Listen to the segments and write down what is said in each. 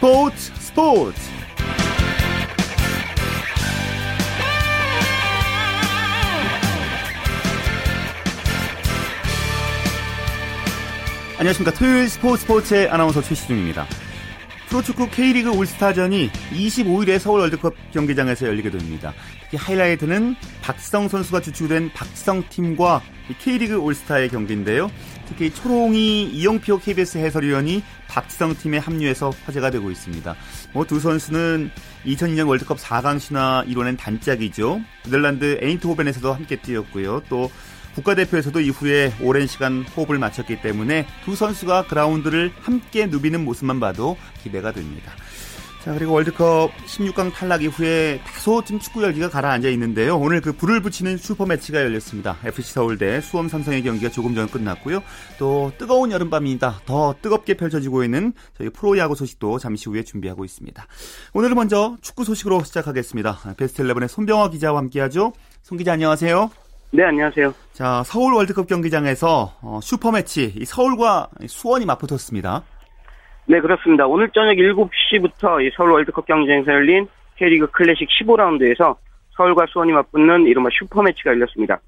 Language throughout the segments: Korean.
스포츠 스포츠. 안녕하십니까. 토요일 스포츠 스포츠의 아나운서 최시중입니다. 프로축구 K리그 올스타전이 25일에 서울 월드컵 경기장에서 열리게 됩니다. 특히 하이라이트는 박지성 선수가 주축된 박지성 팀과 K리그 올스타의 경기인데요. 특히 초롱이 이영표 KBS 해설위원이 박지성 팀에 합류해서 화제가 되고 있습니다. 뭐 두 선수는 2002년 월드컵 4강 신화 이뤄낸 단짝이죠. 네덜란드 에인트호벤에서도 함께 뛰었고요. 또 국가대표에서도 이후에 오랜 시간 호흡을 맞췄기 때문에 두 선수가 그라운드를 함께 누비는 모습만 봐도 기대가 됩니다. 자, 그리고 월드컵 16강 탈락 이후에 다소 좀 축구 열기가 가라앉아 있는데요. 오늘 그 불을 붙이는 슈퍼 매치가 열렸습니다. FC 서울 대 수원 삼성의 경기가 조금 전 끝났고요. 또 뜨거운 여름밤입니다. 더 뜨겁게 펼쳐지고 있는 저희 프로야구 소식도 잠시 후에 준비하고 있습니다. 오늘은 먼저 축구 소식으로 시작하겠습니다. 베스트 11의 손병화 기자와 함께하죠. 손 기자 안녕하세요. 네, 안녕하세요. 자, 서울 월드컵 경기장에서 어, 슈퍼매치 서울과 수원이 맞붙었습니다. 네, 그렇습니다. 오늘 저녁 7시부터 서울 월드컵 경기장에서 열린 K리그 클래식 15라운드에서 서울과 수원이 맞붙는 이른바 슈퍼매치가 열렸습니다.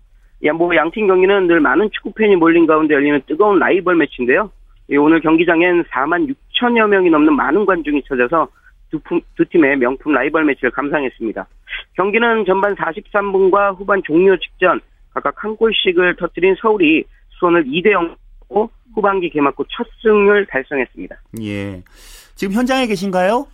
뭐 양팀 경기는 늘 많은 축구팬이 몰린 가운데 열리는 뜨거운 라이벌 매치인데요. 오늘 경기장엔 4만 6천여 명이 넘는 많은 관중이 찾아서 두, 두 팀의 명품 라이벌 매치를 감상했습니다. 경기는 전반 43분과 후반 종료 직전 각각 한 골씩을 터뜨린 서울이 수원을 2대 0로 후반기 개막 후 첫 승을 달성했습니다. 예. 지금 현장에 계신가요?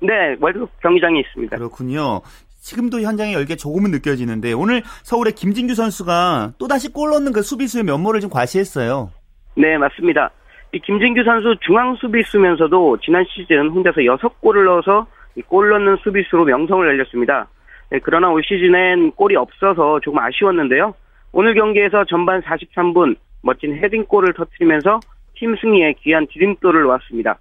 네, 월드컵 경기장에 있습니다. 그렇군요. 지금도 현장의 열기 조금은 느껴지는데 오늘 서울의 김진규 선수가 또다시 골 넣는 그 수비수의 면모를 좀 과시했어요. 네, 맞습니다. 이 김진규 선수 중앙 수비수면서도 지난 시즌 혼자서 6골을 넣어서 골 넣는 수비수로 명성을 날렸습니다. 네, 그러나 올 시즌엔 골이 없어서 조금 아쉬웠는데요. 오늘 경기에서 전반 43분 멋진 헤딩골을 터뜨리면서 팀 승리에 귀한 디딤돌을 놓았습니다.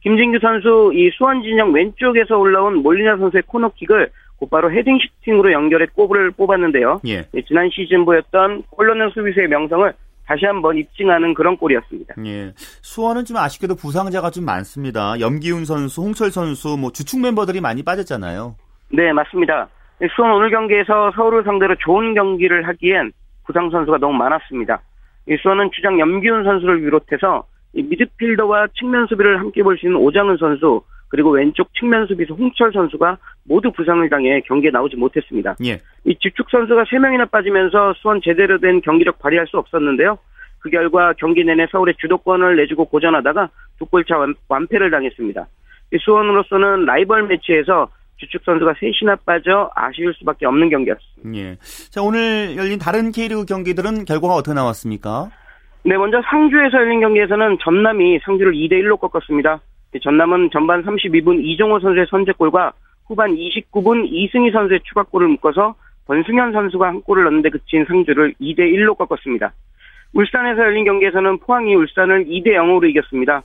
김진규 선수 이 수원 진영 왼쪽에서 올라온 몰리나 선수의 코너킥을 곧바로 헤딩 슈팅으로 연결해 골을 뽑았는데요. 예. 네, 지난 시즌 보였던 골 넣는 수비수의 명성을 다시 한번 입증하는 그런 골이었습니다. 예. 수원은 좀 아쉽게도 부상자가 좀 많습니다. 염기훈 선수, 홍철 선수, 뭐 주축 멤버들이 많이 빠졌잖아요. 네, 맞습니다. 수원 오늘 경기에서 서울을 상대로 좋은 경기를 하기엔 부상 선수가 너무 많았습니다. 수원은 주장 염기훈 선수를 비롯해서 미드필더와 측면 수비를 함께 볼 수 있는 오장은 선수 그리고 왼쪽 측면 수비수 홍철 선수가 모두 부상을 당해 경기에 나오지 못했습니다. 예. 이 주축 선수가 3명이나 빠지면서 수원 제대로 된 경기력 발휘할 수 없었는데요. 그 결과 경기 내내 서울의 주도권을 내주고 고전하다가 두 골차 완패를 당했습니다. 수원으로서는 라이벌 매치에서 주축 선수가 셋이나 빠져 아쉬울 수밖에 없는 경기였습니다. 예. 자, 오늘 열린 다른 K리그 경기들은 결과가 어떻게 나왔습니까? 네, 먼저 상주에서 열린 경기에서는 전남이 상주를 2대 1로 꺾었습니다. 전남은 전반 32분 이종호 선수의 선제골과 후반 29분 이승희 선수의 추가골을 묶어서 권승현 선수가 한 골을 넣는데 그친 상주를 2대 1로 꺾었습니다. 울산에서 열린 경기에서는 포항이 울산을 2대 0으로 이겼습니다.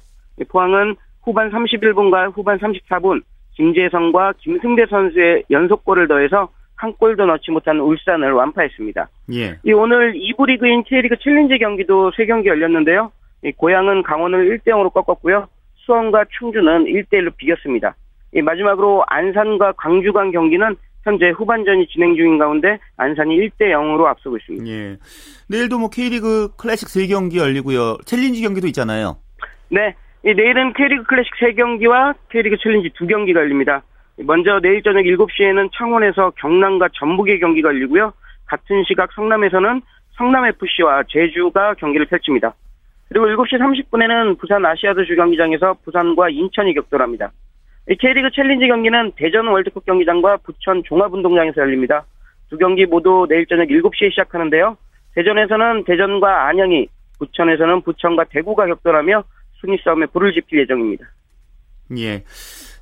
포항은 후반 31분과 후반 34분 김재성과 김승대 선수의 연속골을 더해서 한 골도 넣지 못한 울산을 완파했습니다. 예. 이 오늘 2부 리그인 K리그 챌린지 경기도 3경기 열렸는데요. 고양은 강원을 1대 0으로 꺾었고요. 수원과 충주는 1대 1로 비겼습니다. 마지막으로 안산과 광주 간 경기는 현재 후반전이 진행 중인 가운데 안산이 1대 0으로 앞서고 있습니다. 예. 내일도 뭐 K리그 클래식 3경기 열리고요. 챌린지 경기도 있잖아요. 네. 내일은 K리그 클래식 3경기와 K리그 챌린지 2경기가 열립니다. 먼저 내일 저녁 7시에는 창원에서 경남과 전북의 경기가 열리고요. 같은 시각 성남에서는 성남FC와 제주가 경기를 펼칩니다. 그리고 7시 30분에는 부산 아시아드 주경기장에서 부산과 인천이 격돌합니다. K리그 챌린지 경기는 대전 월드컵 경기장과 부천 종합운동장에서 열립니다. 두 경기 모두 내일 저녁 7시에 시작하는데요. 대전에서는 대전과 안양이, 부천에서는 부천과 대구가 격돌하며 순위 싸움에 불을 지필 예정입니다. 예.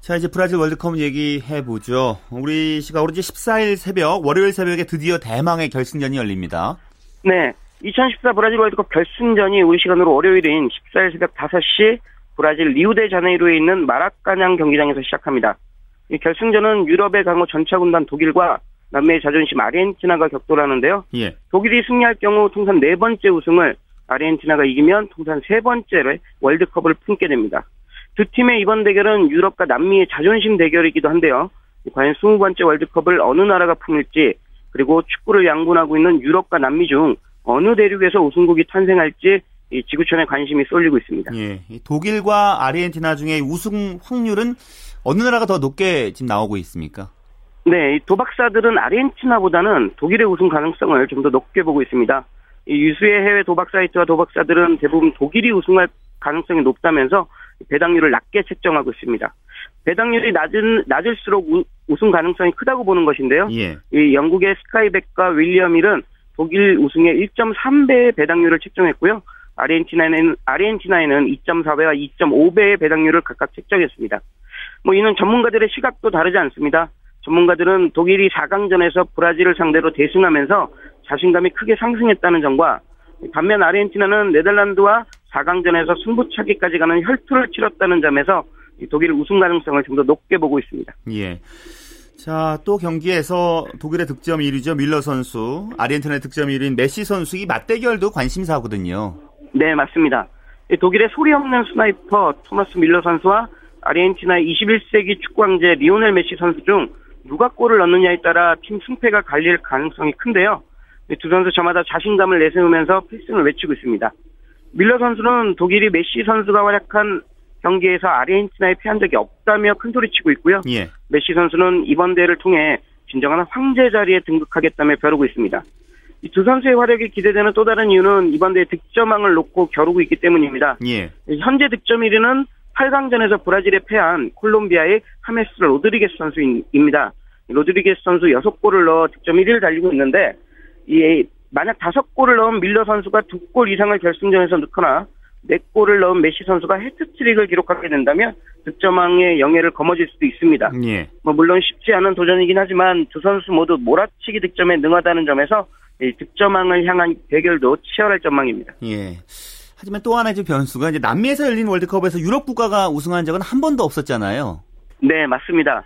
자, 이제 브라질 월드컵 얘기해 보죠. 우리 시각 오로지 14일 새벽, 월요일 새벽에 드디어 대망의 결승전이 열립니다. 네. 2014 브라질 월드컵 결승전이 우리 시간으로 월요일인 14일 새벽 5시 브라질 리우데자네이루에 있는 마라카냥 경기장에서 시작합니다. 이 결승전은 유럽의 강호 전차군단 독일과 남미의 자존심 아르헨티나가 격돌하는데요. 예. 독일이 승리할 경우 통산 네 번째 우승을 아르헨티나가 이기면 통산 세 번째를 월드컵을 품게 됩니다. 두 팀의 이번 대결은 유럽과 남미의 자존심 대결이기도 한데요. 과연 20번째 월드컵을 어느 나라가 품을지 그리고 축구를 양분하고 있는 유럽과 남미 중 어느 대륙에서 우승국이 탄생할지 지구촌에 관심이 쏠리고 있습니다. 예, 독일과 아르헨티나 중에 우승 확률은 어느 나라가 더 높게 지금 나오고 있습니까? 네, 도박사들은 아르헨티나보다는 독일의 우승 가능성을 좀 더 높게 보고 있습니다. 유수의 해외 도박 사이트와 도박사들은 대부분 독일이 우승할 가능성이 높다면서 배당률을 낮게 책정하고 있습니다. 배당률이 낮은 낮을수록 우, 우승 가능성이 크다고 보는 것인데요. 예. 이 영국의 스카이백과 윌리엄 일은 독일 우승의 1.3배의 배당률을 책정했고요. 아르헨티나에는 아르헨티나에는 2.4배와 2.5배의 배당률을 각각 책정했습니다. 뭐 이는 전문가들의 시각도 다르지 않습니다. 전문가들은 독일이 4강전에서 브라질을 상대로 대승하면서 자신감이 크게 상승했다는 점과 반면 아르헨티나는 네덜란드와 4강전에서 승부차기까지 가는 혈투를 치렀다는 점에서 독일 우승 가능성을 좀 더 높게 보고 있습니다. 예. 자, 또 경기에서 독일의 득점 1위죠. 밀러 선수, 아르헨티나의 득점 1위인 메시 선수 이 맞대결도 관심사거든요. 네, 맞습니다. 독일의 소리 없는 스나이퍼 토마스 뮐러 선수와 아르헨티나의 21세기 축구 황제 리오넬 메시 선수 중 누가 골을 넣느냐에 따라 팀 승패가 갈릴 가능성이 큰데요. 두 선수 저마다 자신감을 내세우면서 필승을 외치고 있습니다. 뮐러 선수는 독일이 메시 선수가 활약한 경기에서 아르헨티나에 패한 적이 없다며 큰소리치고 있고요. 예. 메시 선수는 이번 대회를 통해 진정한 황제 자리에 등극하겠다며 벼르고 있습니다. 이 두 선수의 활약이 기대되는 또 다른 이유는 이번 대회 득점왕을 놓고 겨루고 있기 때문입니다. 예. 현재 득점 1위는 8강전에서 브라질에 패한 콜롬비아의 하메스 로드리게스 선수입니다. 로드리게스 선수 6골을 넣어 득점 1위를 달리고 있는데 이 만약 5골을 넣은 뮐러 선수가 2골 이상을 결승전에서 넣거나 4골을 넣은 메시 선수가 해트트릭을 기록하게 된다면 득점왕의 영예를 거머쥘 수도 있습니다. 예. 뭐 물론 쉽지 않은 도전이긴 하지만 두 선수 모두 몰아치기 득점에 능하다는 점에서 이 득점왕을 향한 대결도 치열할 전망입니다. 예. 하지만 또 하나의 변수가 이제 남미에서 열린 월드컵에서 유럽 국가가 우승한 적은 한 번도 없었잖아요. 네, 맞습니다.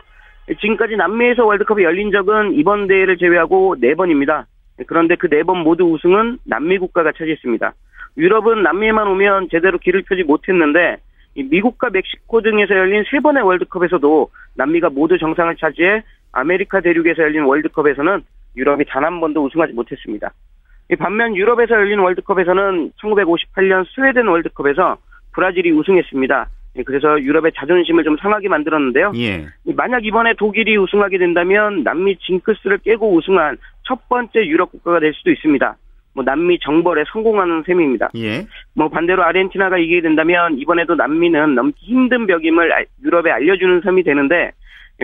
지금까지 남미에서 월드컵이 열린 적은 이번 대회를 제외하고 4번입니다. 그런데 그 네 번 모두 우승은 남미 국가가 차지했습니다. 유럽은 남미에만 오면 제대로 길을 펴지 못했는데 미국과 멕시코 등에서 열린 세 번의 월드컵에서도 남미가 모두 정상을 차지해 아메리카 대륙에서 열린 월드컵에서는 유럽이 단 한 번도 우승하지 못했습니다. 반면 유럽에서 열린 월드컵에서는 1958년 스웨덴 월드컵에서 브라질이 우승했습니다. 그래서 유럽의 자존심을 좀 상하게 만들었는데요. 예. 만약 이번에 독일이 우승하게 된다면 남미 징크스를 깨고 우승한 첫 번째 유럽 국가가 될 수도 있습니다. 뭐 남미 정벌에 성공하는 셈입니다. 예. 뭐 반대로 아르헨티나가 이기게 된다면 이번에도 남미는 넘기 힘든 벽임을 유럽에 알려주는 셈이 되는데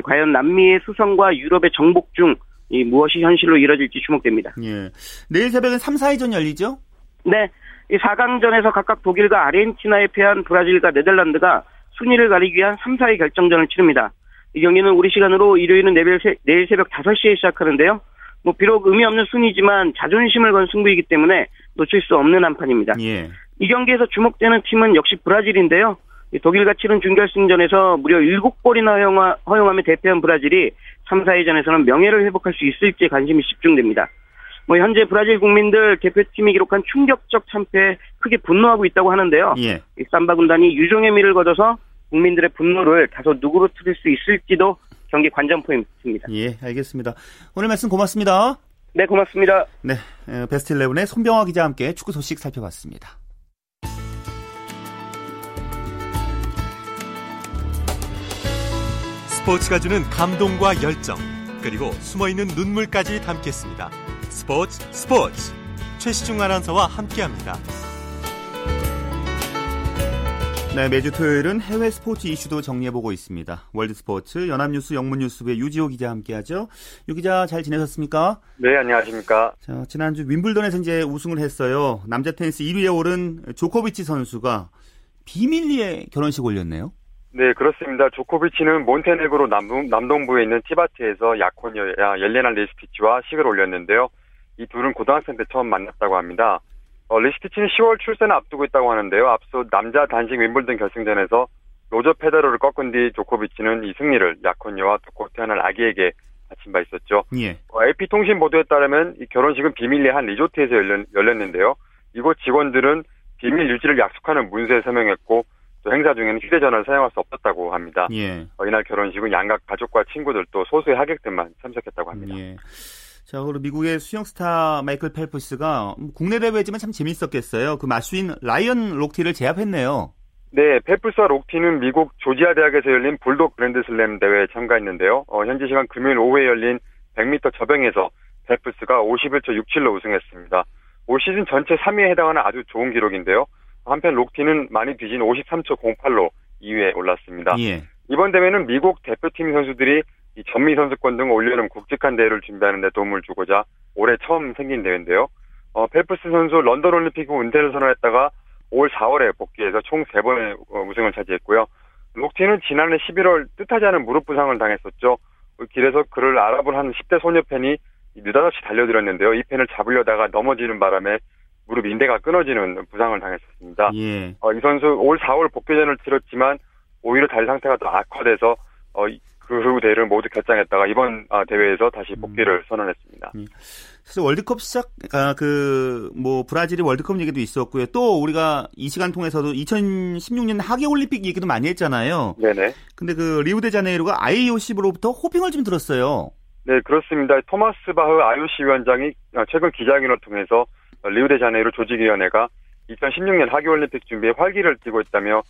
과연 남미의 수성과 유럽의 정복 중 이 무엇이 현실로 이뤄질지 주목됩니다. 예. 내일 새벽엔 3, 4위전 열리죠? 네. 이 4강전에서 각각 독일과 아르헨티나에 패한 브라질과 네덜란드가 순위를 가리기 위한 3, 4위 결정전을 치릅니다. 이 경기는 우리 시간으로 일요일은 내일, 새, 내일 새벽 5시에 시작하는데요. 뭐 비록 의미 없는 순위지만 자존심을 건 승부이기 때문에 놓칠 수 없는 한판입니다. 예. 이 경기에서 주목되는 팀은 역시 브라질인데요. 독일과 치른 준결승전에서 무려 7골이나 허용하, 허용하며 대표한 브라질이 3, 4위전에서는 명예를 회복할 수 있을지 관심이 집중됩니다. 뭐 현재 브라질 국민들 대표팀이 기록한 충격적 참패에 크게 분노하고 있다고 하는데요. 예. 이 삼바 군단이 유종의 미를 거둬서 국민들의 분노를 다소 누그러뜨릴 수 있을지도 경기 관전 포인트입니다. 예, 알겠습니다. 오늘 말씀 고맙습니다. 네, 고맙습니다. 네, 베스트 11의 손병화 기자와 함께 축구 소식 살펴봤습니다. 스포츠가 주는 감동과 열정, 그리고 숨어있는 눈물까지 담겠습니다. 스포츠 스포츠 최시중 아나운서와 함께합니다. 네, 매주 토요일은 해외 스포츠 이슈도 정리해보고 있습니다. 월드 스포츠 연합뉴스 영문뉴스부의 유지호 기자 함께하죠. 유 기자 잘 지내셨습니까? 네, 안녕하십니까. 자, 지난주 윈블던에서 이제 우승을 했어요. 남자 테니스 1위에 오른 조코비치 선수가 비밀리에 결혼식 올렸네요. 네, 그렇습니다. 조코비치는 몬테네그로 남동, 남동부에 있는 티바트에서 약혼녀 야 옐레나 리스티치와 식을 올렸는데요. 이 둘은 고등학생 때 처음 만났다고 합니다. 어, 리스티치는 10월 출산을 앞두고 있다고 하는데요. 앞서 남자 단식 윈블던 결승전에서 로저 페더러를 꺾은 뒤 조코비치는 이 승리를 약혼녀와 곧 태어날 아기에게 바친 바 있었죠. 예. 어, AP통신 보도에 따르면 이 결혼식은 비밀리에 한 리조트에서 열렸, 열렸 는데요. 이곳 직원들은 비밀 유지를 약속하는 문서에 서명했고 또 행사 중에는 휴대전화를 사용할 수 없었다고 합니다. 예. 어, 이날 결혼식은 양가 가족과 친구들 또 소수의 하객들만 참석했다고 합니다. 예. 자, 그리고 미국의 수영 스타 마이클 펠프스가 국내 대회지만 참 재밌었겠어요. 그 맞수인 라이언 록티를 제압했네요. 네, 펠프스와 록티는 미국 조지아 대학에서 열린 불독 그랜드슬램 대회에 참가했는데요. 어, 현지 시간 금요일 오후에 열린 100m 저병에서 펠프스가 51초 67로 우승했습니다. 올 시즌 전체 3위에 해당하는 아주 좋은 기록인데요. 한편 록티는 많이 뒤진 53초 08로 2위에 올랐습니다. 예. 이번 대회는 미국 대표팀 선수들이 이 전미 선수권 등 올여름 굵직한 대회를 준비하는 데 도움을 주고자 올해 처음 생긴 대회인데요. 어, 펠프스 선수 런던 올림픽 후 은퇴를 선언했다가 올 4월에 복귀해서 총 3번의 어, 우승을 차지했고요. 록티는 지난해 11월 뜻하지 않은 무릎 부상을 당했었죠. 그 길에서 그를 알아본 한 10대 소녀 팬이 느닷없이 달려들었는데요. 이 팬을 잡으려다가 넘어지는 바람에 무릎 인대가 끊어지는 부상을 당했었습니다. 예. 어, 이 선수 올 4월 복귀전을 치렀지만 오히려 다리 상태가 더 악화돼서 어, 그 대회를 모두 결장했다가 이번 아, 대회에서 다시 복귀를 선언했습니다. 사실 월드컵 시작 아, 그뭐 브라질이 월드컵 얘기도 있었고요. 또 우리가 이 시간 통해서도 2016년 하계 올림픽 얘기도 많이 했잖아요. 네네. 근데 그 리우데자네이루가 IOC로부터 호핑을 좀 들었어요. 네, 그렇습니다. 토마스 바흐 IOC 위원장이 최근 기자회견을 통해서 리우데자네이루 조직위원회가 2016년 하계 올림픽 준비에 활기를 띠고 있다며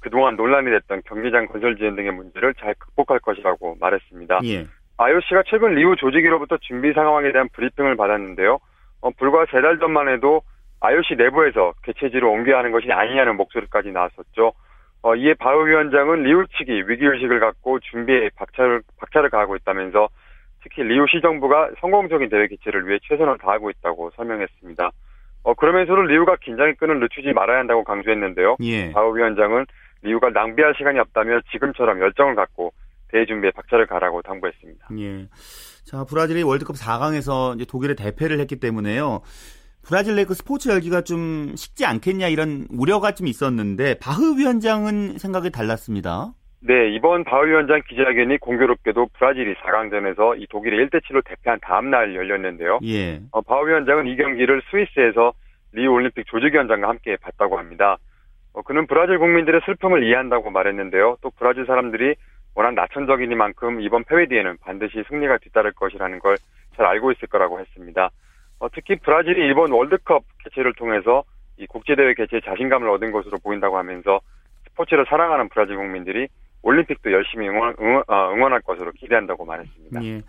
그동안 논란이 됐던 경기장 건설 지연 등의 문제를 잘 극복할 것이라고 말했습니다. 예. IOC가 최근 리우 조직위로부터 준비 상황에 대한 브리핑을 받았는데요. 어, 불과 세 달 전만 해도 IOC 내부에서 개최지로 옮겨야 하는 것이 아니냐는 목소리까지 나왔었죠. 어, 이에 바흐 위원장은 리우 측이 위기의식을 갖고 준비에 박차를, 박차를 가하고 있다면서 특히 리우 시정부가 성공적인 대회 개최를 위해 최선을 다하고 있다고 설명했습니다. 어, 그러면서도 리우가 긴장의 끈을 늦추지 말아야 한다고 강조했는데요. 예. 바우 위원장은 리우가 낭비할 시간이 없다며 지금처럼 열정을 갖고 대회 준비에 박차를 가라고 당부했습니다. 예. 자, 브라질이 월드컵 4강에서 이제 독일의 대패를 했기 때문에요. 브라질 내그 스포츠 열기가 좀 식지 않겠냐 이런 우려가 좀 있었는데 바흐 위원장은 생각이 달랐습니다. 네, 이번 바흐 위원장 기자회견이 공교롭게도 브라질이 4강전에서 이 독일의 1대7로 대패한 다음 날 열렸는데요. 예. 어, 바흐 위원장은 이 경기를 스위스에서 리우 올림픽 조직위원장과 함께 봤다고 합니다. 어, 그는 브라질 국민들의 슬픔을 이해한다고 말했는데요. 또 브라질 사람들이 워낙 나천적이니만큼 이번 패배 뒤에는 반드시 승리가 뒤따를 것이라는 걸 잘 알고 있을 거라고 했습니다. 어, 특히 브라질이 이번 월드컵 개최를 통해서 이 국제대회 개최에 자신감을 얻은 것으로 보인다고 하면서 스포츠를 사랑하는 브라질 국민들이 올림픽도 열심히 응원, 응원, 어, 응원 할 것으로 기대한다고 말했습니다. 예.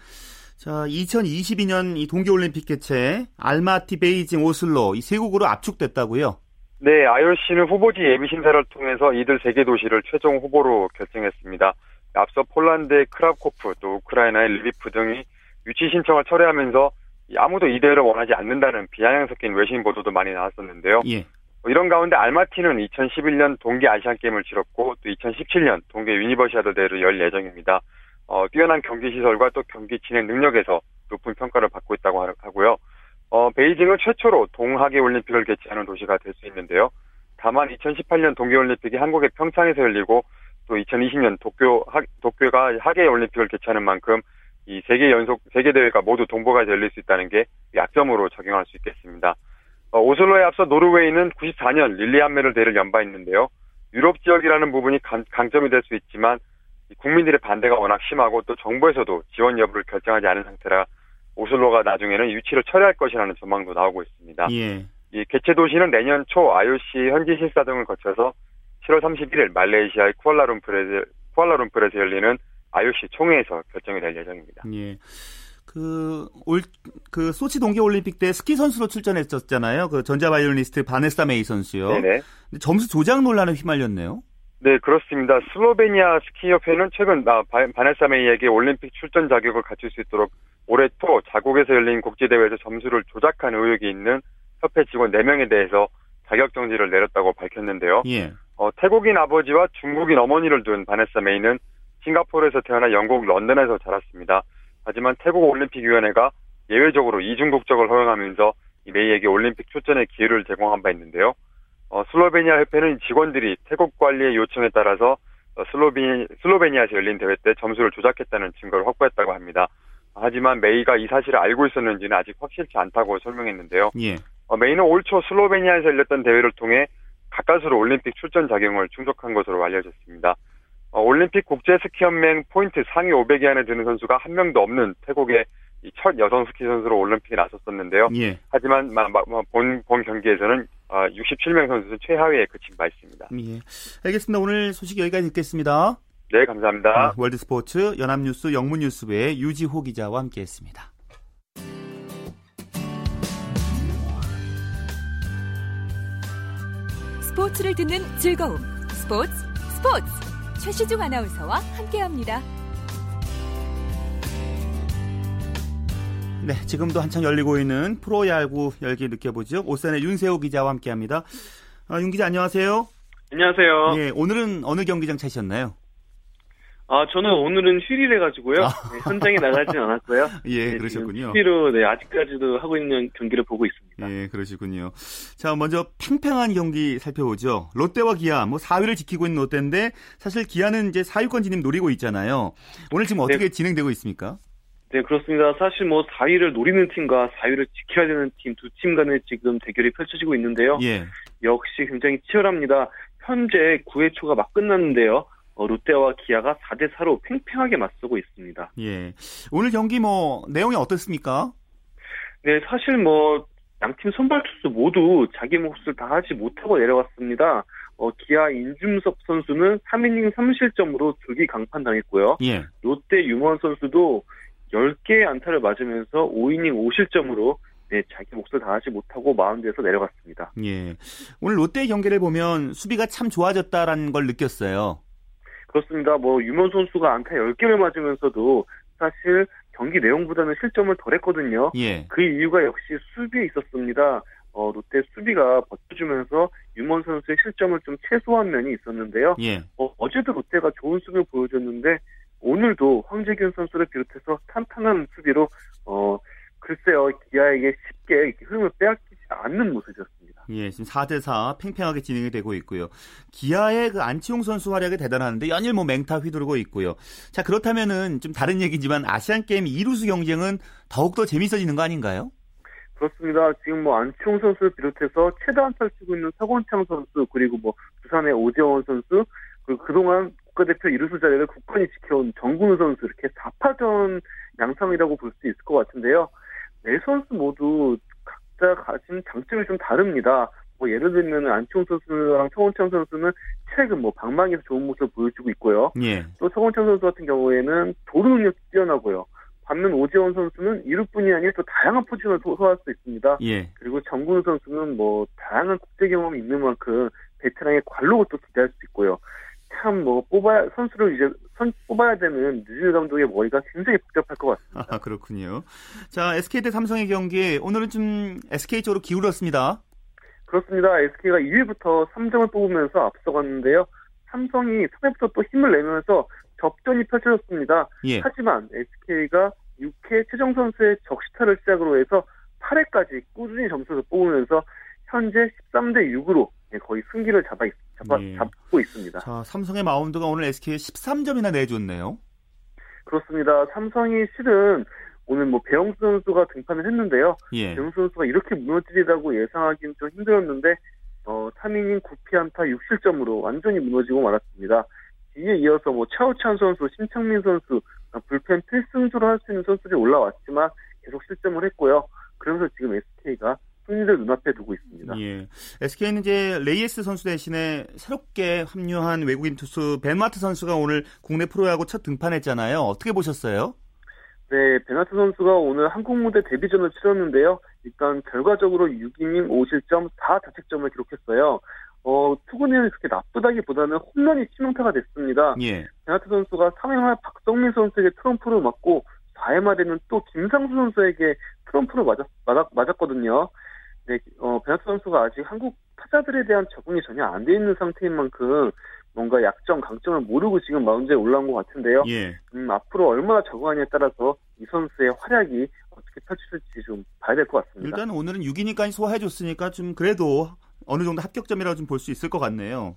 자, 2022년 이 동계올림픽 개최 알마티, 베이징, 오슬로 이 세 곳으로 압축됐다고요? 네, IOC는 후보지 예비 심사를 통해서 이들 세 개 도시를 최종 후보로 결정했습니다. 앞서 폴란드의 크라코프, 또 우크라이나의 리비프 등이 유치 신청을 철회하면서 아무도 이 대회를 원하지 않는다는 비아냥 섞인 외신 보도도 많이 나왔었는데요. 예. 이런 가운데 알마티는 2011년 동계 아시안 게임을 치렀고 또 2017년 동계 유니버시아드 대회를 열 예정입니다. 어, 뛰어난 경기 시설과 또 경기 진행 능력에서 높은 평가를 받고 있다고 하고요. 어, 베이징은 최초로 동하계 올림픽을 개최하는 도시가 될 수 있는데요. 다만 2018년 동계 올림픽이 한국의 평창에서 열리고 또 2020년 도쿄 하, 도쿄가 하계 올림픽을 개최하는 만큼 이 세계 연속 세계 대회가 모두 동북아 열릴 수 있다는 게 약점으로 적용할 수 있겠습니다. 어, 오슬로에 앞서 노르웨이는 94년 릴리안메를 대를 연바했는데요. 유럽 지역이라는 부분이 강, 강점이 될 수 있지만 국민들의 반대가 워낙 심하고 또 정부에서도 지원 여부를 결정하지 않은 상태라 오슬로가 나중에는 유치를 철회할 것이라는 전망도 나오고 있습니다. 예. 이 개최 도시는 내년 초 IOC 현지 실사 등을 거쳐서 7월 31일 말레이시아의 쿠알라룸푸르에서, 쿠알라룸푸르에서 열리는 IOC 총회에서 결정이 될 예정입니다. 예. 그, 올, 그, 소치 동계올림픽 때 스키 선수로 출전했었잖아요. 그 전자바이올리스트 바네사 메이 선수요. 네네. 점수 조작 논란에 휘말렸네요. 네, 그렇습니다. 슬로베니아 스키협회는 최근 아, 바네사 메이에게 올림픽 출전 자격을 갖출 수 있도록 올해 초 자국에서 열린 국제대회에서 점수를 조작한 의혹이 있는 협회 직원 4명에 대해서 자격 정지를 내렸다고 밝혔는데요. 예. 어, 태국인 아버지와 중국인 어머니를 둔 바네사 메이는 싱가포르에서 태어나 영국 런던에서 자랐습니다. 하지만 태국 올림픽위원회가 예외적으로 이중 국적을 허용하면서 이 메이에게 올림픽 출전의 기회를 제공한 바 있는데요. 어, 슬로베니아 협회는 직원들이 태국 관리의 요청에 따라서 어, 슬로베니, 슬로베니아에서 열린 대회 때 점수를 조작했다는 증거를 확보했다고 합니다. 하지만 메이가 이 사실을 알고 있었는지는 아직 확실치 않다고 설명했는데요. 예. 어, 메이는 올 초 슬로베니아에서 열렸던 대회를 통해 가까스로 올림픽 출전 자격을 충족한 것으로 알려졌습니다. 어, 올림픽 국제스키연맹 포인트 상위 500위 안에 드는 선수가 한 명도 없는 태국의 첫 여성 스키 선수로 올림픽에 나섰었는데요. 예. 하지만 본, 본 경기에서는 67명 어, 선수 최하위에 그친 바 있습니다. 예. 알겠습니다. 오늘 소식 여기까지 듣겠습니다. 네, 감사합니다. 아, 월드스포츠 연합뉴스 영문뉴스부의 유지호 기자와 함께했습니다. 스포츠를 듣는 즐거움. 스포츠, 스포츠. 최시중 아나운서와 함께합니다. 네, 지금도 한창 열리고 있는 프로야구 열기 느껴보죠. 오산의 윤세호 기자와 함께합니다. 아, 윤 기자 안녕하세요. 안녕하세요. 예, 오늘은 어느 경기장 차셨나요? 아, 저는 오늘은 휴일해 가지고요. 아. 네, 현장에 나가진 않았고요. 예, 네, 그러셨군요. 휴일로 네, 아직까지도 하고 있는 경기를 보고 있습니다. 예, 그러시군요. 자, 먼저 팽팽한 경기 살펴보죠. 롯데와 기아, 뭐 4위를 지키고 있는 롯데인데 사실 기아는 이제 4위권 진입 노리고 있잖아요. 오늘 지금 어떻게 네. 진행되고 있습니까? 네, 그렇습니다. 사실 뭐 4위를 노리는 팀과 4위를 지켜야 되는 팀 두 팀 간의 지금 대결이 펼쳐지고 있는데요. 예. 역시 굉장히 치열합니다. 현재 9회 초가 막 끝났는데요. 어, 롯데와 기아가 4대 4로 팽팽하게 맞서고 있습니다. 예. 오늘 경기 뭐 내용이 어떻습니까? 네, 사실 뭐 양팀 선발 투수 모두 자기 몫을 다 하지 못하고 내려왔습니다. 어, 기아 인중섭 선수는 3이닝 3실점으로 조기 강판당했고요. 예. 롯데 유먼 선수도 10개의 안타를 맞으면서 5이닝 5실점으로 네, 자기 몫을 다하지 못하고 마운드에서 내려갔습니다. 예. 오늘 롯데 경기를 보면 수비가 참 좋아졌다라는 걸 느꼈어요. 그렇습니다. 뭐 유먼 선수가 안타 10개를 맞으면서도 사실 경기 내용보다는 실점을 덜 했거든요. 예. 그 이유가 역시 수비에 있었습니다. 어, 롯데 수비가 버텨주면서 유먼 선수의 실점을 좀 최소화한 면이 있었는데요. 예. 어, 어제도 롯데가 좋은 수비를 보여줬는데 오늘도 황재균 선수를 비롯해서 탄탄한 수비로 어, 글쎄요 기아에게 쉽게 흐름을 빼앗기지 않는 모습이었습니다. 예, 지금 4대4 팽팽하게 진행이 되고 있고요. 기아의 그 안치홍 선수 활약이 대단하는데 연일 뭐 맹타 휘두르고 있고요. 자, 그렇다면은 좀 다른 얘기지만 아시안 게임 2루수 경쟁은 더욱더 재밌어지는 거 아닌가요? 그렇습니다. 지금 뭐 안치홍 선수를 비롯해서 최다 안타를 치고 있는 서건창 선수 그리고 뭐 부산의 오재원 선수 그리고 그동안 국가대표 2루수 자리를 굳건히 지켜온 정근우 선수 이렇게 4파전 양상이라고 볼 수 있을 것 같은데요. 네 선수 모두 각자 가진 장점이 좀 다릅니다. 뭐 예를 들면 안치홍 선수랑 서원창 선수는 최근 뭐 방망이에서 좋은 모습을 보여주고 있고요. 예. 또 서원창 선수 같은 경우에는 도루 능력이 뛰어나고요. 반면 오재원 선수는 이루뿐이 아니라 또 다양한 포지션을 소화할 수 있습니다. 예. 그리고 정근우 선수는 뭐 다양한 국제 경험이 있는 만큼 베테랑의 관록을 또 기대할 수 있고요. 참 뭐 뽑아야 선수를 이제 선 뽑아야 되는 뉴질 감독의 머리가 굉장히 복잡할 것 같습니다. 아, 그렇군요. 자, SK 대 삼성의 경기 오늘은 좀 SK 쪽으로 기울었습니다. 그렇습니다. SK가 2위부터 3점을 뽑으면서 앞서갔는데요. 삼성이 3회부터 또 힘을 내면서 접전이 펼쳐졌습니다. 예. 하지만 SK가 6회 최정 선수의 적시타를 시작으로 해서 8회까지 꾸준히 점수를 뽑으면서 현재 13대 6으로 거의 승기를 잡아. 잡아, 예. 잡고 있습니다. 자, 삼성의 마운드가 오늘 SK에 13점이나 내줬네요. 그렇습니다. 삼성이 실은 오늘 뭐 배영수 선수가 등판을 했는데요. 예. 배영수 선수가 이렇게 무너지리라고 예상하기는 좀 힘들었는데 어, 3이닝 9피안타 6실점으로 완전히 무너지고 말았습니다. 이에 이어서 뭐 차우찬 선수, 심창민 선수, 불펜 필승조로 할 수 있는 선수들이 올라왔지만 계속 실점을 했고요. 그러면서 지금 SK가 승리를 눈앞에 두고 있습니다. 예. SK는 이제 레이예스 선수 대신에 새롭게 합류한 외국인 투수 밴와트 선수가 오늘 국내 프로야구 첫 등판했잖아요. 어떻게 보셨어요? 네, 밴와트 선수가 오늘 한국 무대 데뷔전을 치렀는데요. 일단 결과적으로 6이닝 5실점 4자책점을 기록했어요. 어, 투구는 그렇게 나쁘다기보다는 홈런이 치명타가 됐습니다. 예. 밴와트 선수가 3회 말 박석민 선수에게 투런포를 맞고 4회 말에는 또 김상수 선수에게 투런포를 맞았, 맞았, 맞았거든요. 네, 어, 밴와트 선수가 아직 한국 타자들에 대한 적응이 전혀 안 돼 있는 상태인 만큼 뭔가 약점, 강점을 모르고 지금 마운드에 올라온 것 같은데요. 예. 음, 앞으로 얼마나 적응하냐에 따라서 이 선수의 활약이 어떻게 펼쳐질지 좀 봐야 될 것 같습니다. 일단 오늘은 6이니까 소화해줬으니까 좀 그래도 어느 정도 합격점이라고 좀 볼 수 있을 것 같네요.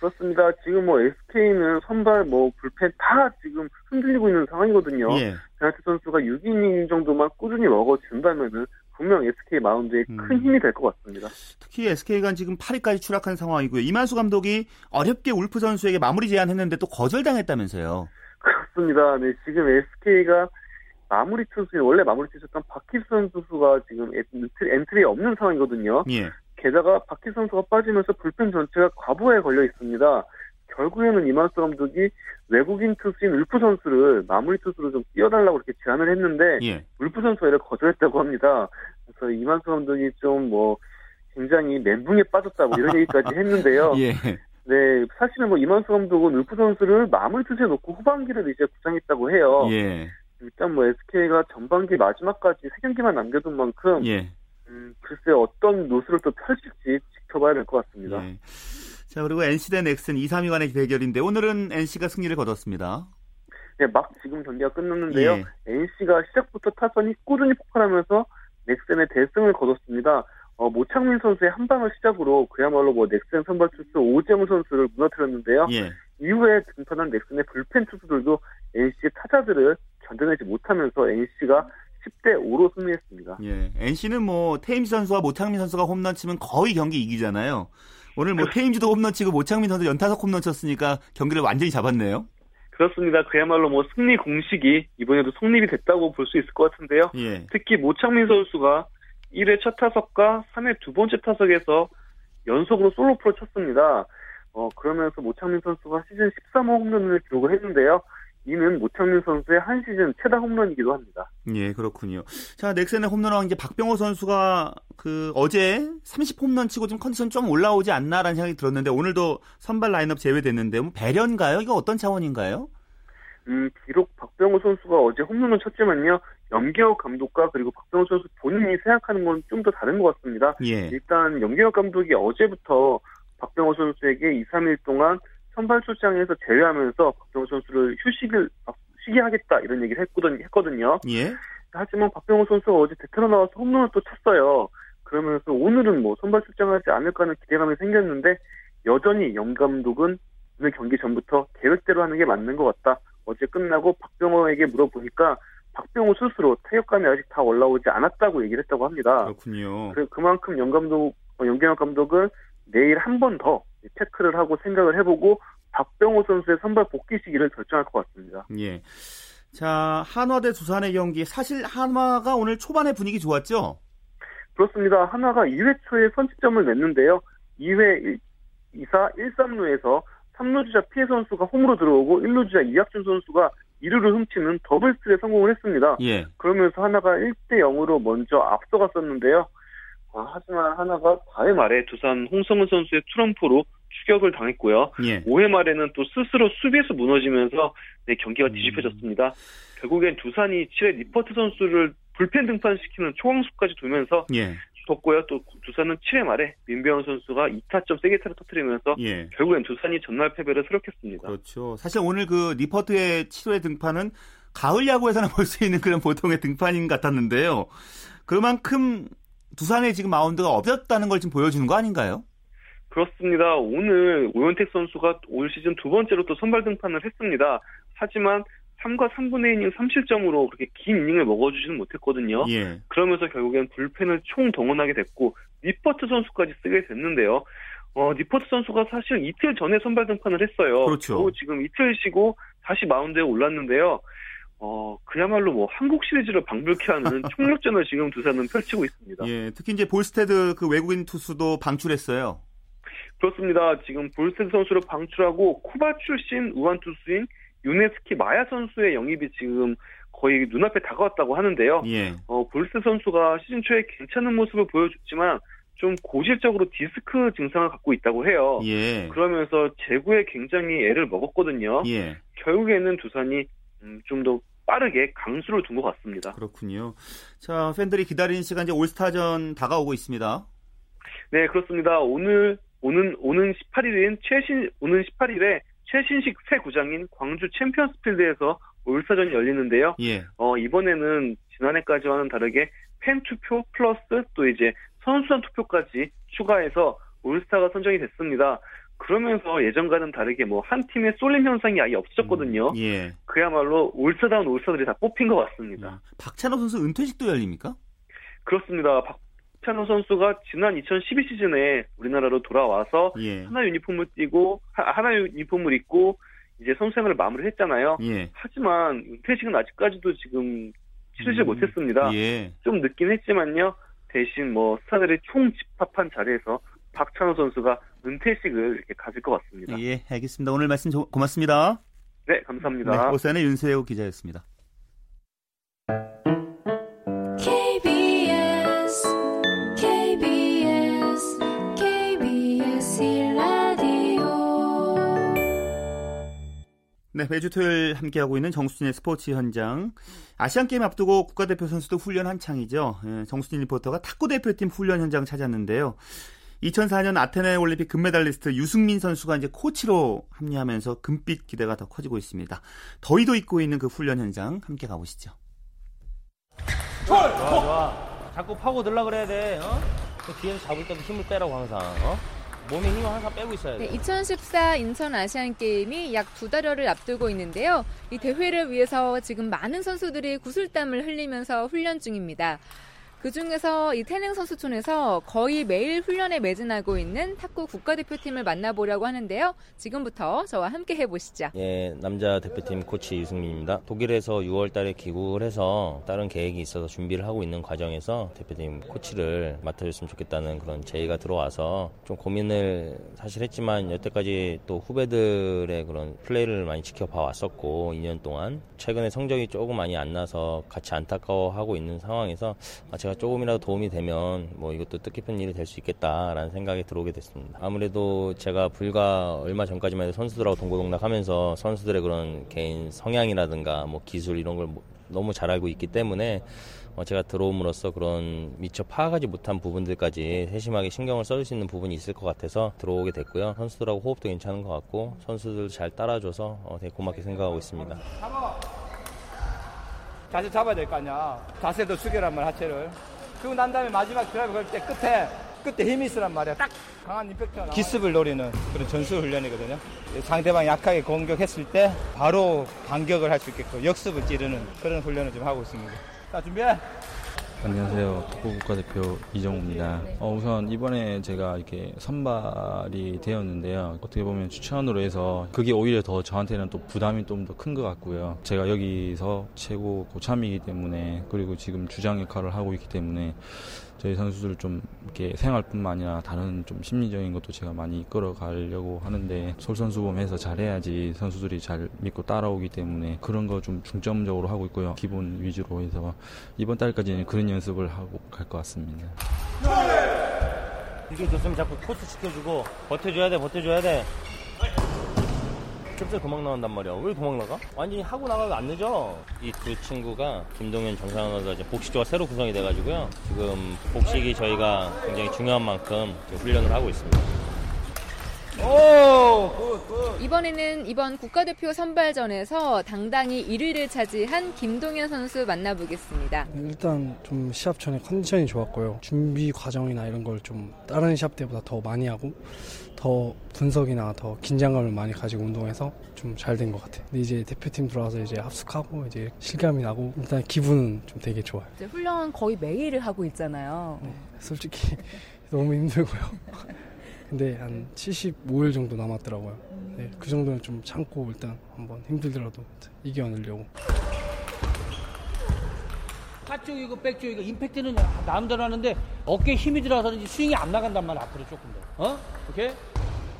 그렇습니다. 지금 뭐 SK는 선발 뭐 불펜 다 지금 흔들리고 있는 상황이거든요. 예. 베나트 선수가 6이닝 정도만 꾸준히 먹어준다면은 분명 SK 마운드에 음. 큰 힘이 될 것 같습니다. 특히 SK가 지금 8위까지 추락한 상황이고요. 이만수 감독이 어렵게 울프 선수에게 마무리 제안했는데 또 거절당했다면서요. 그렇습니다. 네, 지금 SK가 마무리 투수인 원래 마무리 투수였던 박희수 선수가 지금 엔트리, 엔트리에 없는 상황이거든요. 예. 게다가 박희수 선수가 빠지면서 불펜 전체가 과부하에 걸려 있습니다. 결국에는 이만수 감독이 외국인 투수인 울프 선수를 마무리 투수로 좀 띄워달라고 이렇게 제안을 했는데 예. 울프 선수가 이를 거절했다고 합니다. 그래서 이만수 감독이 좀 뭐 굉장히 멘붕에 빠졌다고 이런 얘기까지 했는데요. 예. 네, 사실은 뭐 이만수 감독은 울프 선수를 마무리 투수에 놓고 후반기를 이제 구상했다고 해요. 예. 일단 뭐 SK가 전반기 마지막까지 세 경기만 남겨둔 만큼 예. 음, 글쎄 어떤 노수를 또 펼칠지 지켜봐야 될 것 같습니다. 예. 자, 그리고 NC 대 넥슨 2, 3위 간의 대결인데 오늘은 NC가 승리를 거뒀습니다. 네, 막 지금 경기가 끝났는데요. 예. NC가 시작부터 타선이 꾸준히 폭발하면서 넥센의 대승을 거뒀습니다. 어, 모창민 선수의 한 방을 시작으로 그야말로 뭐 넥센 선발 투수 오재훈 선수를 무너뜨렸는데요. 예. 이후에 등판한 넥슨의 불펜 투수들도 NC의 타자들을 견뎌내지 못하면서 NC가 10대 5로 승리했습니다. 예. NC는 뭐 테임즈 선수와 모창민 선수가 홈런 치면 거의 경기 이기잖아요. 오늘 뭐 테임즈도 홈런 치고 모창민 선수 연타석 홈런 쳤으니까 경기를 완전히 잡았네요. 그렇습니다. 그야말로 뭐 승리 공식이 이번에도 성립이 됐다고 볼 수 있을 것 같은데요. 예. 특히 모창민 선수가 1회 첫 타석과 3회 두 번째 타석에서 연속으로 솔로프로 쳤습니다. 어, 그러면서 모창민 선수가 시즌 13호 홈런을 기록을 했는데요. 이는 모창민 선수의 한 시즌 최다 홈런이기도 합니다. 예, 그렇군요. 자, 넥센의 홈런 왕제 박병호 선수가 그 어제 30 홈런 치고 좀 컨디션 좀 올라오지 않나라는 생각이 들었는데 오늘도 선발 라인업 제외됐는데 뭐 배련가요? 이거 어떤 차원인가요? 음, 비록 박병호 선수가 어제 홈런을 쳤지만요. 염기혁 감독과 그리고 박병호 선수 본인이 생각하는 건 좀 더 다른 것 같습니다. 예. 일단 염기혁 감독이 어제부터 박병호 선수에게 2, 3일 동안 선발 출장에서 제외하면서 박병호 선수를 휴식을 휴식하겠다 이런 얘기를 했거든, 했거든요. 예. 하지만 박병호 선수가 어제 대타로 나와서 홈런을 또 쳤어요. 그러면서 오늘은 뭐 선발 출장하지 않을까 하는 기대감이 생겼는데 여전히 염 감독은 오늘 경기 전부터 계획대로 하는 게 맞는 것 같다. 어제 끝나고 박병호에게 물어보니까 박병호 스스로 타격감이 아직 다 올라오지 않았다고 얘기를 했다고 합니다. 그렇군요. 그, 그만큼 염 감독, 어, 염경엽 감독은 내일 한 번 더 체크를 하고 생각을 해보고 박병호 선수의 선발 복귀 시기를 결정할 것 같습니다. 예. 자, 한화 대 두산의 경기. 사실 한화가 오늘 초반에 분위기 좋았죠? 그렇습니다. 한화가 2회 초에 선취점을 냈는데요. 2회 2사 1, 3루에서 3루 주자 피에 선수가 홈으로 들어오고 1루 주자 이학준 선수가 2루를 훔치는 더블 스틸에 성공을 했습니다. 예. 그러면서 한화가 1대 0으로 먼저 앞서갔었는데요. 아, 하지만 한화가 4회 말에 두산 홍성흔 선수의 투런포로 추격을 당했고요. 예. 5회 말에는 또 스스로 수비에서 무너지면서 네, 경기가 음. 뒤집혀졌습니다. 결국엔 두산이 7회 니퍼트 선수를 불펜 등판시키는 초강수까지 두면서 예. 뒀고요. 또 두산은 7회 말에 민병헌 선수가 2타점 쐐기타를 터뜨리면서 예. 결국엔 두산이 전날 패배를 설욕했습니다. 그렇죠. 사실 오늘 그 니퍼트의 7회 등판은 가을 야구에서나 볼 수 있는 그런 보통의 등판인 것 같았는데요. 그만큼 두산의 지금 마운드가 없었다는 걸 지금 보여주는 거 아닌가요? 그렇습니다. 오늘 오현택 선수가 올 시즌 두 번째로 또 선발 등판을 했습니다. 하지만 3과 3분의 2이닝 3실점으로 그렇게 긴 이닝을 먹어주지는 못했거든요. 예. 그러면서 결국엔 불펜을 총동원하게 됐고 니퍼트 선수까지 쓰게 됐는데요. 어, 니퍼트 선수가 사실 이틀 전에 선발 등판을 했어요. 그렇죠. 지금 이틀 쉬고 다시 마운드에 올랐는데요. 어, 그야말로 뭐 한국 시리즈를 방불케 하는 총력전을 지금 두산은 펼치고 있습니다. 예. 특히 이제 볼스테드 그 외국인 투수도 방출했어요. 그렇습니다. 지금 볼스테드 선수를 방출하고 쿠바 출신 우완 투수인 유네스키 마야 선수의 영입이 지금 거의 눈앞에 다가왔다고 하는데요. 예. 어, 볼스 선수가 시즌 초에 괜찮은 모습을 보여줬지만 좀 고질적으로 디스크 증상을 갖고 있다고 해요. 예. 그러면서 제구에 굉장히 애를 먹었거든요. 예. 결국에는 두산이 음, 좀더 빠르게 강수를 둔 것 같습니다. 그렇군요. 자, 팬들이 기다리는 시간 이제 올스타전 다가오고 있습니다. 네, 그렇습니다. 오늘 오는 오는 18일인 최신 오는 18일에 최신식 새 구장인 광주 챔피언스필드에서 올스타전이 열리는데요. 예. 어, 이번에는 지난해까지와는 다르게 팬 투표 플러스 또 이제 선수단 투표까지 추가해서 올스타가 선정이 됐습니다. 그러면서 예전과는 다르게 뭐 한 팀의 쏠림 현상이 아예 없어졌거든요. 예. 그야말로 올스타다운 올스타들이 다 뽑힌 것 같습니다. 박찬호 선수 은퇴식도 열립니까? 그렇습니다. 박찬호 선수가 지난 2012 시즌에 우리나라로 돌아와서 예. 하나 유니폼을 띄고 하- 하나 유니폼을 입고 이제 선수 생활을 마무리 했잖아요. 예. 하지만 은퇴식은 아직까지도 지금 치르지 음, 못했습니다. 예. 좀 늦긴 했지만요. 대신 뭐 스타들의 총 집합한 자리에서 박찬호 선수가 은퇴식을 이렇게 가질 것 같습니다. 예, 알겠습니다. 오늘 말씀 조- 고맙습니다. 네, 네, 감사합니다. 오산의 윤세호 기자였습니다. KBS KBS KBS 일라디오 네, 매주 토요일 함께하고 있는 정수진의 스포츠 현장. 아시안게임 앞두고 국가대표 선수도 훈련 한창이죠. 예, 정수진 리포터가 탁구 대표팀 훈련 현장 찾았는데요. 2004년 아테네 올림픽 금메달리스트 유승민 선수가 이제 코치로 합류하면서 금빛 기대가 더 커지고 있습니다. 더위도 입고 있는 그 훈련 현장 함께 가보시죠. 좋아, 좋아. 자꾸 파고 들라 그래야 돼. 어? 그 뒤에서 잡을 때도 힘을 빼라고 항상. 어? 몸에 힘을 항상 빼고 있어야 돼. 네, 2014 인천 아시안 게임이 약 두 달여를 앞두고 있는데요. 이 대회를 위해서 지금 많은 선수들이 구슬땀을 흘리면서 훈련 중입니다. 그 중에서 이 태릉 선수촌에서 거의 매일 훈련에 매진하고 있는 탁구 국가대표팀을 만나보려고 하는데요. 지금부터 저와 함께 해보시죠. 예, 남자 대표팀 코치 유승민입니다. 독일에서 6월 달에 귀국을 해서 다른 계획이 있어서 준비를 하고 있는 과정에서 대표팀 코치를 맡아줬으면 좋겠다는 그런 제의가 들어와서 좀 고민을 사실 했지만 여태까지 또 후배들의 그런 플레이를 많이 지켜봐 왔었고 2년 동안 최근에 성적이 조금 많이 안 나서 같이 안타까워하고 있는 상황에서 아, 제가 조금이라도 도움이 되면 뭐 이것도 뜻깊은 일이 될 수 있겠다라는 생각이 들어오게 됐습니다. 아무래도 제가 불과 얼마 전까지만 해도 선수들하고 동고동락하면서 선수들의 그런 개인 성향이라든가 뭐 기술 이런 걸 뭐- 너무 잘 알고 있기 때문에 어, 제가 들어옴으로써 그런 미처 파악하지 못한 부분들까지 세심하게 신경을 써줄 수 있는 부분이 있을 것 같아서 들어오게 됐고요. 선수들하고 호흡도 괜찮은 것 같고 선수들 잘 따라줘서 어, 되게 고맙게 생각하고 있습니다. 자세 잡아야 될 거 아니야. 자세도 숙여란 말 하체를. 그리고 난 다음에 마지막 드라이브 걸 때 끝에 끝에 힘이 있으란 말이야. 딱 강한 임팩트가 나와. 기습을 노리는 그런 전술 훈련이거든요. 상대방 약하게 공격했을 때 바로 반격을 할 수 있게끔 역습을 찌르는 그런 훈련을 좀 하고 있습니다. 자 준비해. 안녕하세요. 탁구 국가대표 이정우입니다. 어, 우선 이번에 제가 이렇게 선발이 되었는데요. 어떻게 보면 추천으로 해서 그게 오히려 더 저한테는 또 부담이 좀 더 큰 것 같고요. 제가 여기서 최고 고참이기 때문에 그리고 지금 주장 역할을 하고 있기 때문에 저희 선수들 좀 이렇게 생활뿐만 아니라 다른 좀 심리적인 것도 제가 많이 이끌어 가려고 하는데 솔선수범해서 잘해야지 선수들이 잘 믿고 따라오기 때문에 그런 거 좀 중점적으로 하고 있고요. 기본 위주로 해서 이번 달까지는 그런 연습을 하고 갈 것 같습니다. 이게 좋으면 자꾸 코스 시켜주고 버텨줘야 돼, 버텨줘야 돼. 좁쌀 도망 나간단 말이야. 왜 도망 나가? 완전히 하고 나가도 안 늦어. 이 두 친구가 김동현, 정상현 선수가 이제 복식조가 새로 구성이 돼가지고요. 지금 복식이 저희가 굉장히 중요한 만큼 훈련을 하고 있습니다. 오, good, good. 이번에는 이번 국가대표 선발전에서 당당히 1위를 차지한 김동현 선수 만나보겠습니다. 일단 좀 시합 전에 컨디션이 좋았고요. 준비 과정이나 이런 걸 좀 다른 시합 때보다 더 많이 하고 더 분석이나 더 긴장감을 많이 가지고 운동해서 좀 잘 된 것 같아요. 근데 이제 대표팀 들어와서 이제 합숙하고 이제 실감이 나고 일단 기분은 좀 되게 좋아요. 이제 훈련 거의 매일 하고 있잖아요. 솔직히 너무 힘들고요. 근데 한 75일 정도 남았더라고요. 네, 그 정도는 좀 참고 일단 한번 힘들더라도 이겨내려고. 핫쪽이고 백쪽이고 임팩트는 마음대로 하는데 어깨에 힘이 들어가서 스윙이 안 나간단 말이야 앞으로 조금 더 어? 오케이?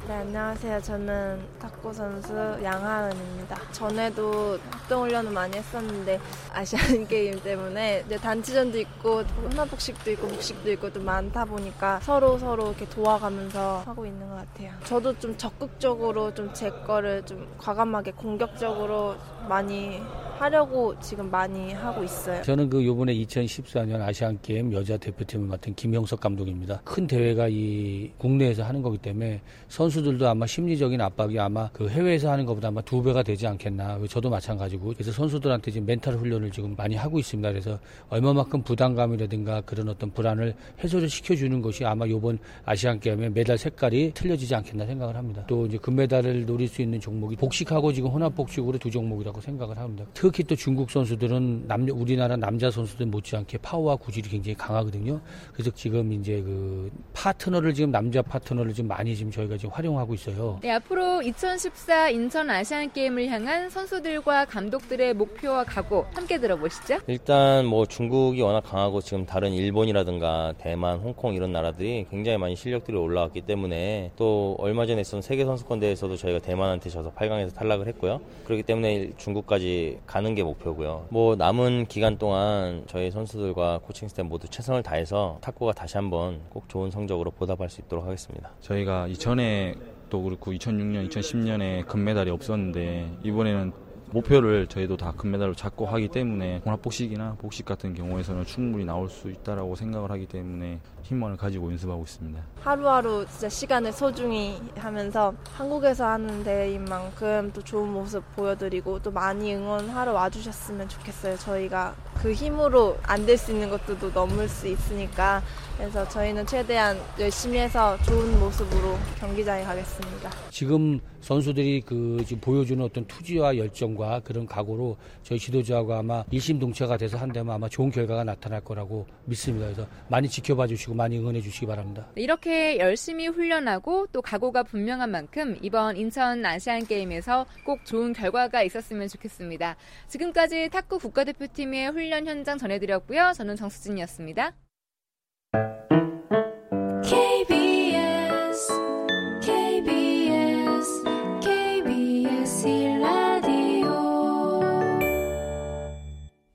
네, 안녕하세요. 저는 탁구 선수 양하은입니다. 전에도 합동훈련을 많이 했었는데 아시안 게임 때문에 이제 단체전도 있고 혼합복식도 있고 복식도 있고 좀 많다 보니까 서로 서로 이렇게 도와가면서 하고 있는 것 같아요. 저도 좀 적극적으로 좀 제 거를 좀 과감하게 공격적으로 많이 하려고 지금 많이 하고 있어요. 저는 그 요번에 2014년 아시안 게임 여자 대표팀을 맡은 김영석 감독입니다. 큰 대회가 이 국내에서 하는 거기 때문에 선수 들도 아마 심리적인 압박이 아마 그 해외에서 하는 것보다 아마 두 배가 되지 않겠나. 저도 마찬가지고. 그래서 선수들한테 지금 멘탈 훈련을 지금 많이 하고 있습니다. 그래서 얼마만큼 부담감이라든가 그런 어떤 불안을 해소를 시켜주는 것이 아마 요번 아시안 게임의 메달 색깔이 틀려지지 않겠나 생각을 합니다. 또 이제 금메달을 노릴 수 있는 종목이 복식하고 지금 혼합 복식으로 두 종목이라고 생각을 합니다. 특히 또 중국 선수들은 남녀 우리나라 남자 선수들 못지않게 파워와 구질이 굉장히 강하거든요. 그래서 지금 이제 그 파트너를 지금 남자 파트너를 지금 많이 지금 저희가 지금 활 용하고 있어요. 네, 앞으로 2014 인천 아시안 게임을 향한 선수들과 감독들의 목표와 각오 함께 들어보시죠. 일단 뭐 중국이 워낙 강하고 지금 다른 일본이라든가 대만, 홍콩 이런 나라들이 굉장히 많이 실력들이 올라왔기 때문에 또 얼마 전에 있었던 세계 선수권 대회에서도 저희가 대만한테 져서 8강에서 탈락을 했고요. 그렇기 때문에 중국까지 가는 게 목표고요. 뭐 남은 기간 동안 저희 선수들과 코칭 스태프 모두 최선을 다해서 탁구가 다시 한번 꼭 좋은 성적으로 보답할 수 있도록 하겠습니다. 저희가 이전에 또 그렇고 2006년, 2010년에 금메달이 없었는데 이번에는 목표를 저희도 다 금메달로 잡고 하기 때문에 혼합복식이나 복식 같은 경우에서는 충분히 나올 수 있다라고 생각을 하기 때문에 희망을 가지고 연습하고 있습니다. 하루하루 진짜 시간을 소중히 하면서 한국에서 하는 대회인 만큼 또 좋은 모습 보여드리고 또 많이 응원하러 와주셨으면 좋겠어요. 저희가 그 힘으로 안 될 수 있는 것들도 넘을 수 있으니까 그래서 저희는 최대한 열심히 해서 좋은 모습으로 경기장에 가겠습니다. 지금 선수들이 그 지금 보여주는 어떤 투지와 열정과 그런 각오로 저희 지도자하고 아마 일심동체가 돼서 한다면 아마 좋은 결과가 나타날 거라고 믿습니다. 그래서 많이 지켜봐 주시고 많이 응원해 주시기 바랍니다. 네, 이렇게 열심히 훈련하고 또 각오가 분명한 만큼 이번 인천 아시안 게임에서 꼭 좋은 결과가 있었으면 좋겠습니다. 지금까지 탁구 국가대표팀의 훈련 현장 전해드렸고요. 저는 정수진이었습니다.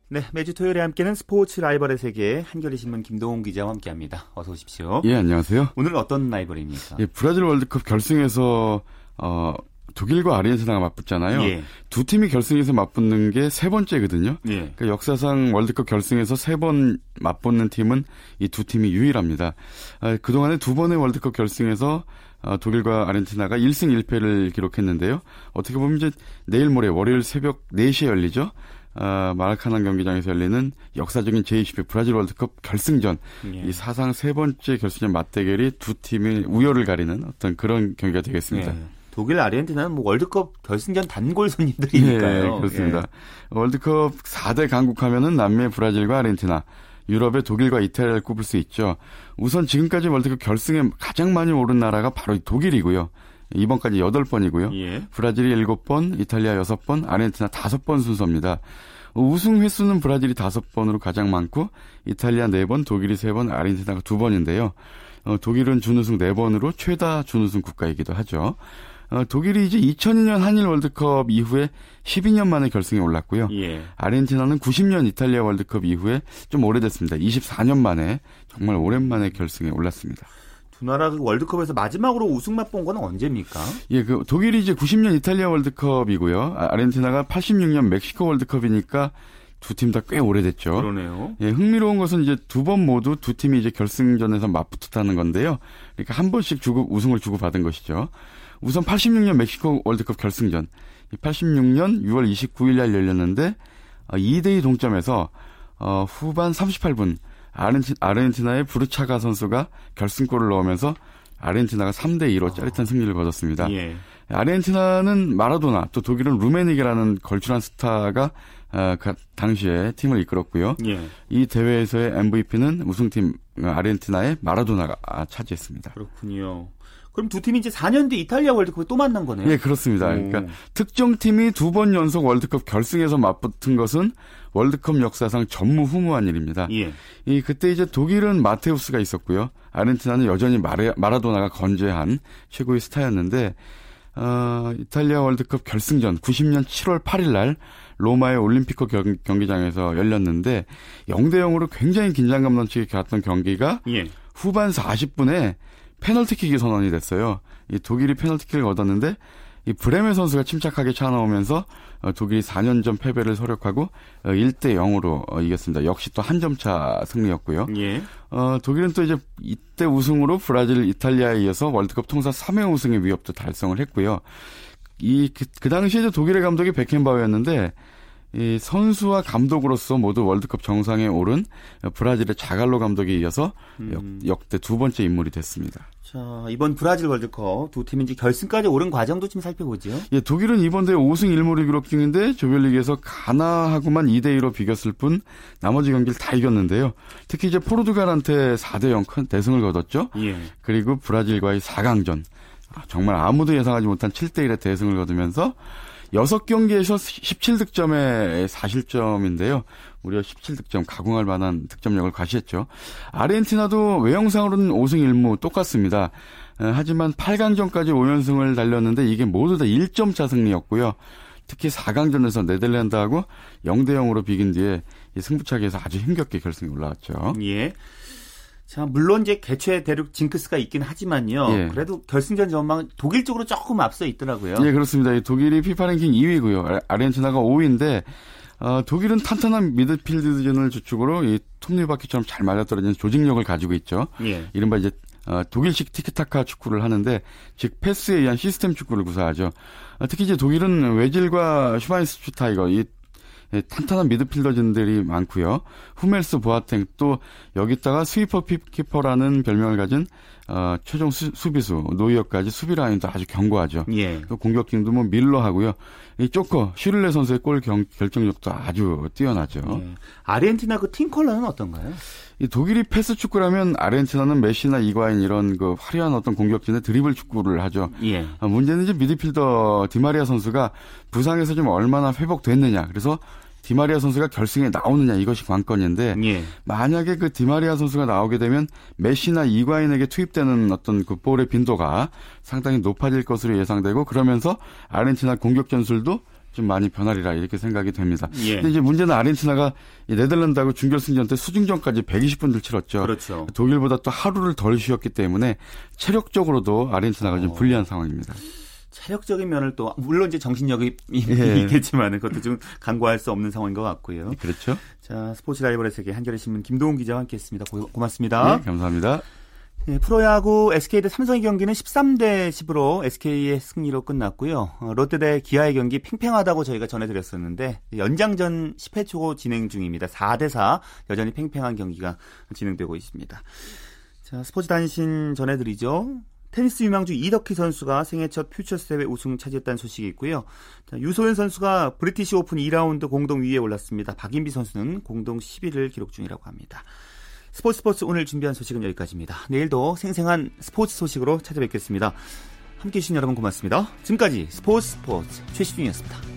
네, 매주 토요일에 함께는 스포츠 라이벌의 세계 한겨레 신문 김동훈 기자와 함께합니다. 어서 오십시오. 예, 안녕하세요. 오늘 어떤 라이벌입니까? 예, 브라질 월드컵 결승에서 어, 독일과 아르헨티나가 맞붙잖아요. 예. 두 팀이 결승에서 맞붙는 게 세 번째거든요. 예. 그러니까 역사상 월드컵 결승에서 세 번 맞붙는 팀은 이 두 팀이 유일합니다. 아, 그동안에 두 번의 월드컵 결승에서 어, 독일과 아르헨티나가 1승 1패를 기록했는데요. 어떻게 보면 이제 내일 모레 월요일 새벽 4시에 열리죠. 아, 마라카난 경기장에서 열리는 역사적인 제20회 브라질 월드컵 결승전. 예. 이 사상 세 번째 결승전 맞대결이 두 팀의 우열을 가리는 어떤 그런 경기가 되겠습니다. 예. 독일, 아르헨티나는 뭐 월드컵 결승전 단골 손님들이니까요. 예, 그렇습니다. 월드컵 4대 강국 하면은 남미 브라질과 아르헨티나, 유럽의 독일과 이탈리아를 꼽을 수 있죠. 우선 지금까지 월드컵 결승에 가장 많이 오른 나라가 바로 이 독일이고요. 이번까지 8번이고요. 예. 브라질이 7번, 이탈리아 6번, 아르헨티나 5번 순서입니다. 우승 횟수는 브라질이 5번으로 가장 많고 이탈리아 4번, 독일이 3번, 아르헨티나가 2번인데요. 어, 독일은 준우승 4번으로 최다 준우승 국가이기도 하죠. 어, 독일이 이제 2002년 한일 월드컵 이후에 12년 만에 결승에 올랐고요. 예. 아르헨티나는 90년 이탈리아 월드컵 이후에 좀 오래됐습니다. 24년 만에 정말 오랜만에 결승에 올랐습니다. 두 나라 그 월드컵에서 마지막으로 우승 맛본 건 언제입니까? 예, 그 독일이 이제 90년 이탈리아 월드컵이고요. 아, 아르헨티나가 86년 멕시코 월드컵이니까 두 팀 다 꽤 오래됐죠. 그러네요. 예, 흥미로운 것은 이제 두 번 모두 두 팀이 이제 결승전에서 맞붙었다는 건데요. 그러니까 한 번씩 주고 우승을 주고 받은 것이죠. 우선 86년 멕시코 월드컵 결승전. 86년 6월 29일 날 열렸는데 2대2 동점에서 어, 후반 38분 아르헨티, 아르헨티나 의 부르차가 선수가 결승골을 넣으면서 아르헨티나가 3대 2로 짜릿한 승리를 거뒀습니다. 예. 아르헨티나는 마라도나 또 독일은 루메닉이라는 걸출한 스타가 어, 그 당시에 팀을 이끌었고요. 예. 이 대회에서의 MVP는 우승팀 아르헨티나의 마라도나가 차지했습니다. 그렇군요. 그럼 두 팀이 이제 4년 뒤 이탈리아 월드컵에 또 만난 거네요. 예, 그렇습니다. 오. 그러니까 특정 팀이 두 번 연속 월드컵 결승에서 맞붙은 것은 월드컵 역사상 전무후무한 일입니다. 예. 이 그때 이제 독일은 마테우스가 있었고요. 아르헨티나는 여전히 마레, 마라도나가 건재한 최고의 스타였는데 어, 이탈리아 월드컵 결승전 90년 7월 8일 날 로마의 올림피코 경, 경기장에서 열렸는데 0대 0으로 굉장히 긴장감 넘치게 갔던 경기가 예. 후반 40분에 페널티킥이 선언이 됐어요. 이 독일이 페널티킥을 얻었는데 이 브레메 선수가 침착하게 차 나오면서 어, 독일이 4년 전 패배를 서력하고 어, 1대 0으로 어, 이겼습니다. 역시 또 한 점 차 승리였고요. 예. 어, 독일은 또 이제 이때 우승으로 브라질, 이탈리아에 이어서 월드컵 통산 3회 우승의 위협도 달성을 했고요. 이, 그, 그 당시에 독일의 감독이 베켄바우였는데, 이 선수와 감독으로서 모두 월드컵 정상에 오른 브라질의 자갈로 감독에 이어서 음. 역, 역대 두 번째 인물이 됐습니다. 자, 이번 브라질 월드컵 두 팀이 이제 결승까지 오른 과정도 좀 살펴보죠. 예, 독일은 이번 대회 5승 1무를 기록 중인데 조별리그에서 가나하고만 2대 2로 비겼을 뿐 나머지 경기를 다 이겼는데요. 특히 이제 포르투갈한테 4대 0 큰 대승을 거뒀죠. 예. 그리고 브라질과의 4강전 아, 정말 아무도 예상하지 못한 7대 1의 대승을 거두면서 6경기에서 17득점에 4실점인데요. 무려 17득점 가공할 만한 득점력을 과시했죠. 아르헨티나도 외형상으로는 5승 1무 똑같습니다. 어, 하지만 8강전까지 5연승을 달렸는데 이게 모두 다 1점 차 승리였고요. 특히 4강전에서 네덜란드하고 0대 0으로 비긴 뒤에 이 승부차기에서 아주 힘겹게 결승에 올라왔죠. 예. 자, 물론 이제 개최 대륙 징크스가 있긴 하지만요. 예. 그래도 결승전 전망 독일 쪽으로 조금 앞서 있더라고요. 예, 그렇습니다. 이 독일이 피파 랭킹 2위고요. 아르헨티나가 5위인데 어, 독일은 탄탄한 미드필드진을 주축으로 이 톱니바퀴처럼 잘 맞아떨어지는 조직력을 가지고 있죠. 예. 이른바 이제 어, 독일식 티키타카 축구를 하는데 즉 패스에 의한 시스템 축구를 구사하죠. 어, 특히 이제 독일은 외질과 슈바인스슈타이거 이 예, 탄탄한 미드필더진들이 많고요. 후멜스 보아탱 또 여기다가 스위퍼 키퍼라는 별명을 가진 어, 최종 수, 비수 노이어까지 수비 라인도 아주 견고하죠. 예. 또 공격진도 뭐 밀러 하고요. 이 조커 슈를레 선수의 골 경, 결정력도 아주 뛰어나죠. 예. 아르헨티나 그 팀 컬러는 어떤가요? 이 독일이 패스 축구라면 아르헨티나는 메시나 이과인 이런 그 화려한 어떤 공격진의 드리블 축구를 하죠. 예. 아, 문제는 이제 미드필더 디마리아 선수가 부상에서 좀 얼마나 회복됐느냐. 그래서 디마리아 선수가 결승에 나오느냐 이것이 관건인데 예. 만약에 그 디마리아 선수가 나오게 되면 메시나 이과인에게 투입되는 어떤 그 볼의 빈도가 상당히 높아질 것으로 예상되고 그러면서 아르헨티나 공격 전술도 좀 많이 변하리라 이렇게 생각이 됩니다. 예. 근데 이제 문제는 아르헨티나가 이 네덜란드하고 준결승전 때 수중전까지 120분을 치렀죠. 그렇죠. 독일보다 또 하루를 덜 쉬었기 때문에 체력적으로도 아르헨티나가 좀 불리한 상황입니다. 체력적인 면을 또 물론 이제 정신력이 예. 있겠지만 그것도 좀 간과할 수 없는 상황인 것 같고요. 그렇죠. 자 스포츠 라이벌의 세계 한겨레 신문 김동훈 기자와 함께했습니다. 고, 고맙습니다. 네, 감사합니다. 네, 프로야구 SK 대 삼성의 경기는 13대 10으로 SK의 승리로 끝났고요. 어, 롯데 대 기아의 경기 팽팽하다고 저희가 전해드렸었는데 연장전 10회 초 진행 중입니다. 4대 4 여전히 팽팽한 경기가 진행되고 있습니다. 자 스포츠 단신 전해드리죠. 테니스 유망주 이덕희 선수가 생애 첫 퓨처스 대회 우승 차지했다는 소식이 있고요. 자, 유소연 선수가 브리티시 오픈 2라운드 공동 위에 올랐습니다. 박인비 선수는 공동 10위를 기록 중이라고 합니다. 스포츠 스포츠 오늘 준비한 소식은 여기까지입니다. 내일도 생생한 스포츠 소식으로 찾아뵙겠습니다. 함께해 주신 여러분 고맙습니다. 지금까지 스포츠 스포츠 최시중이었습니다.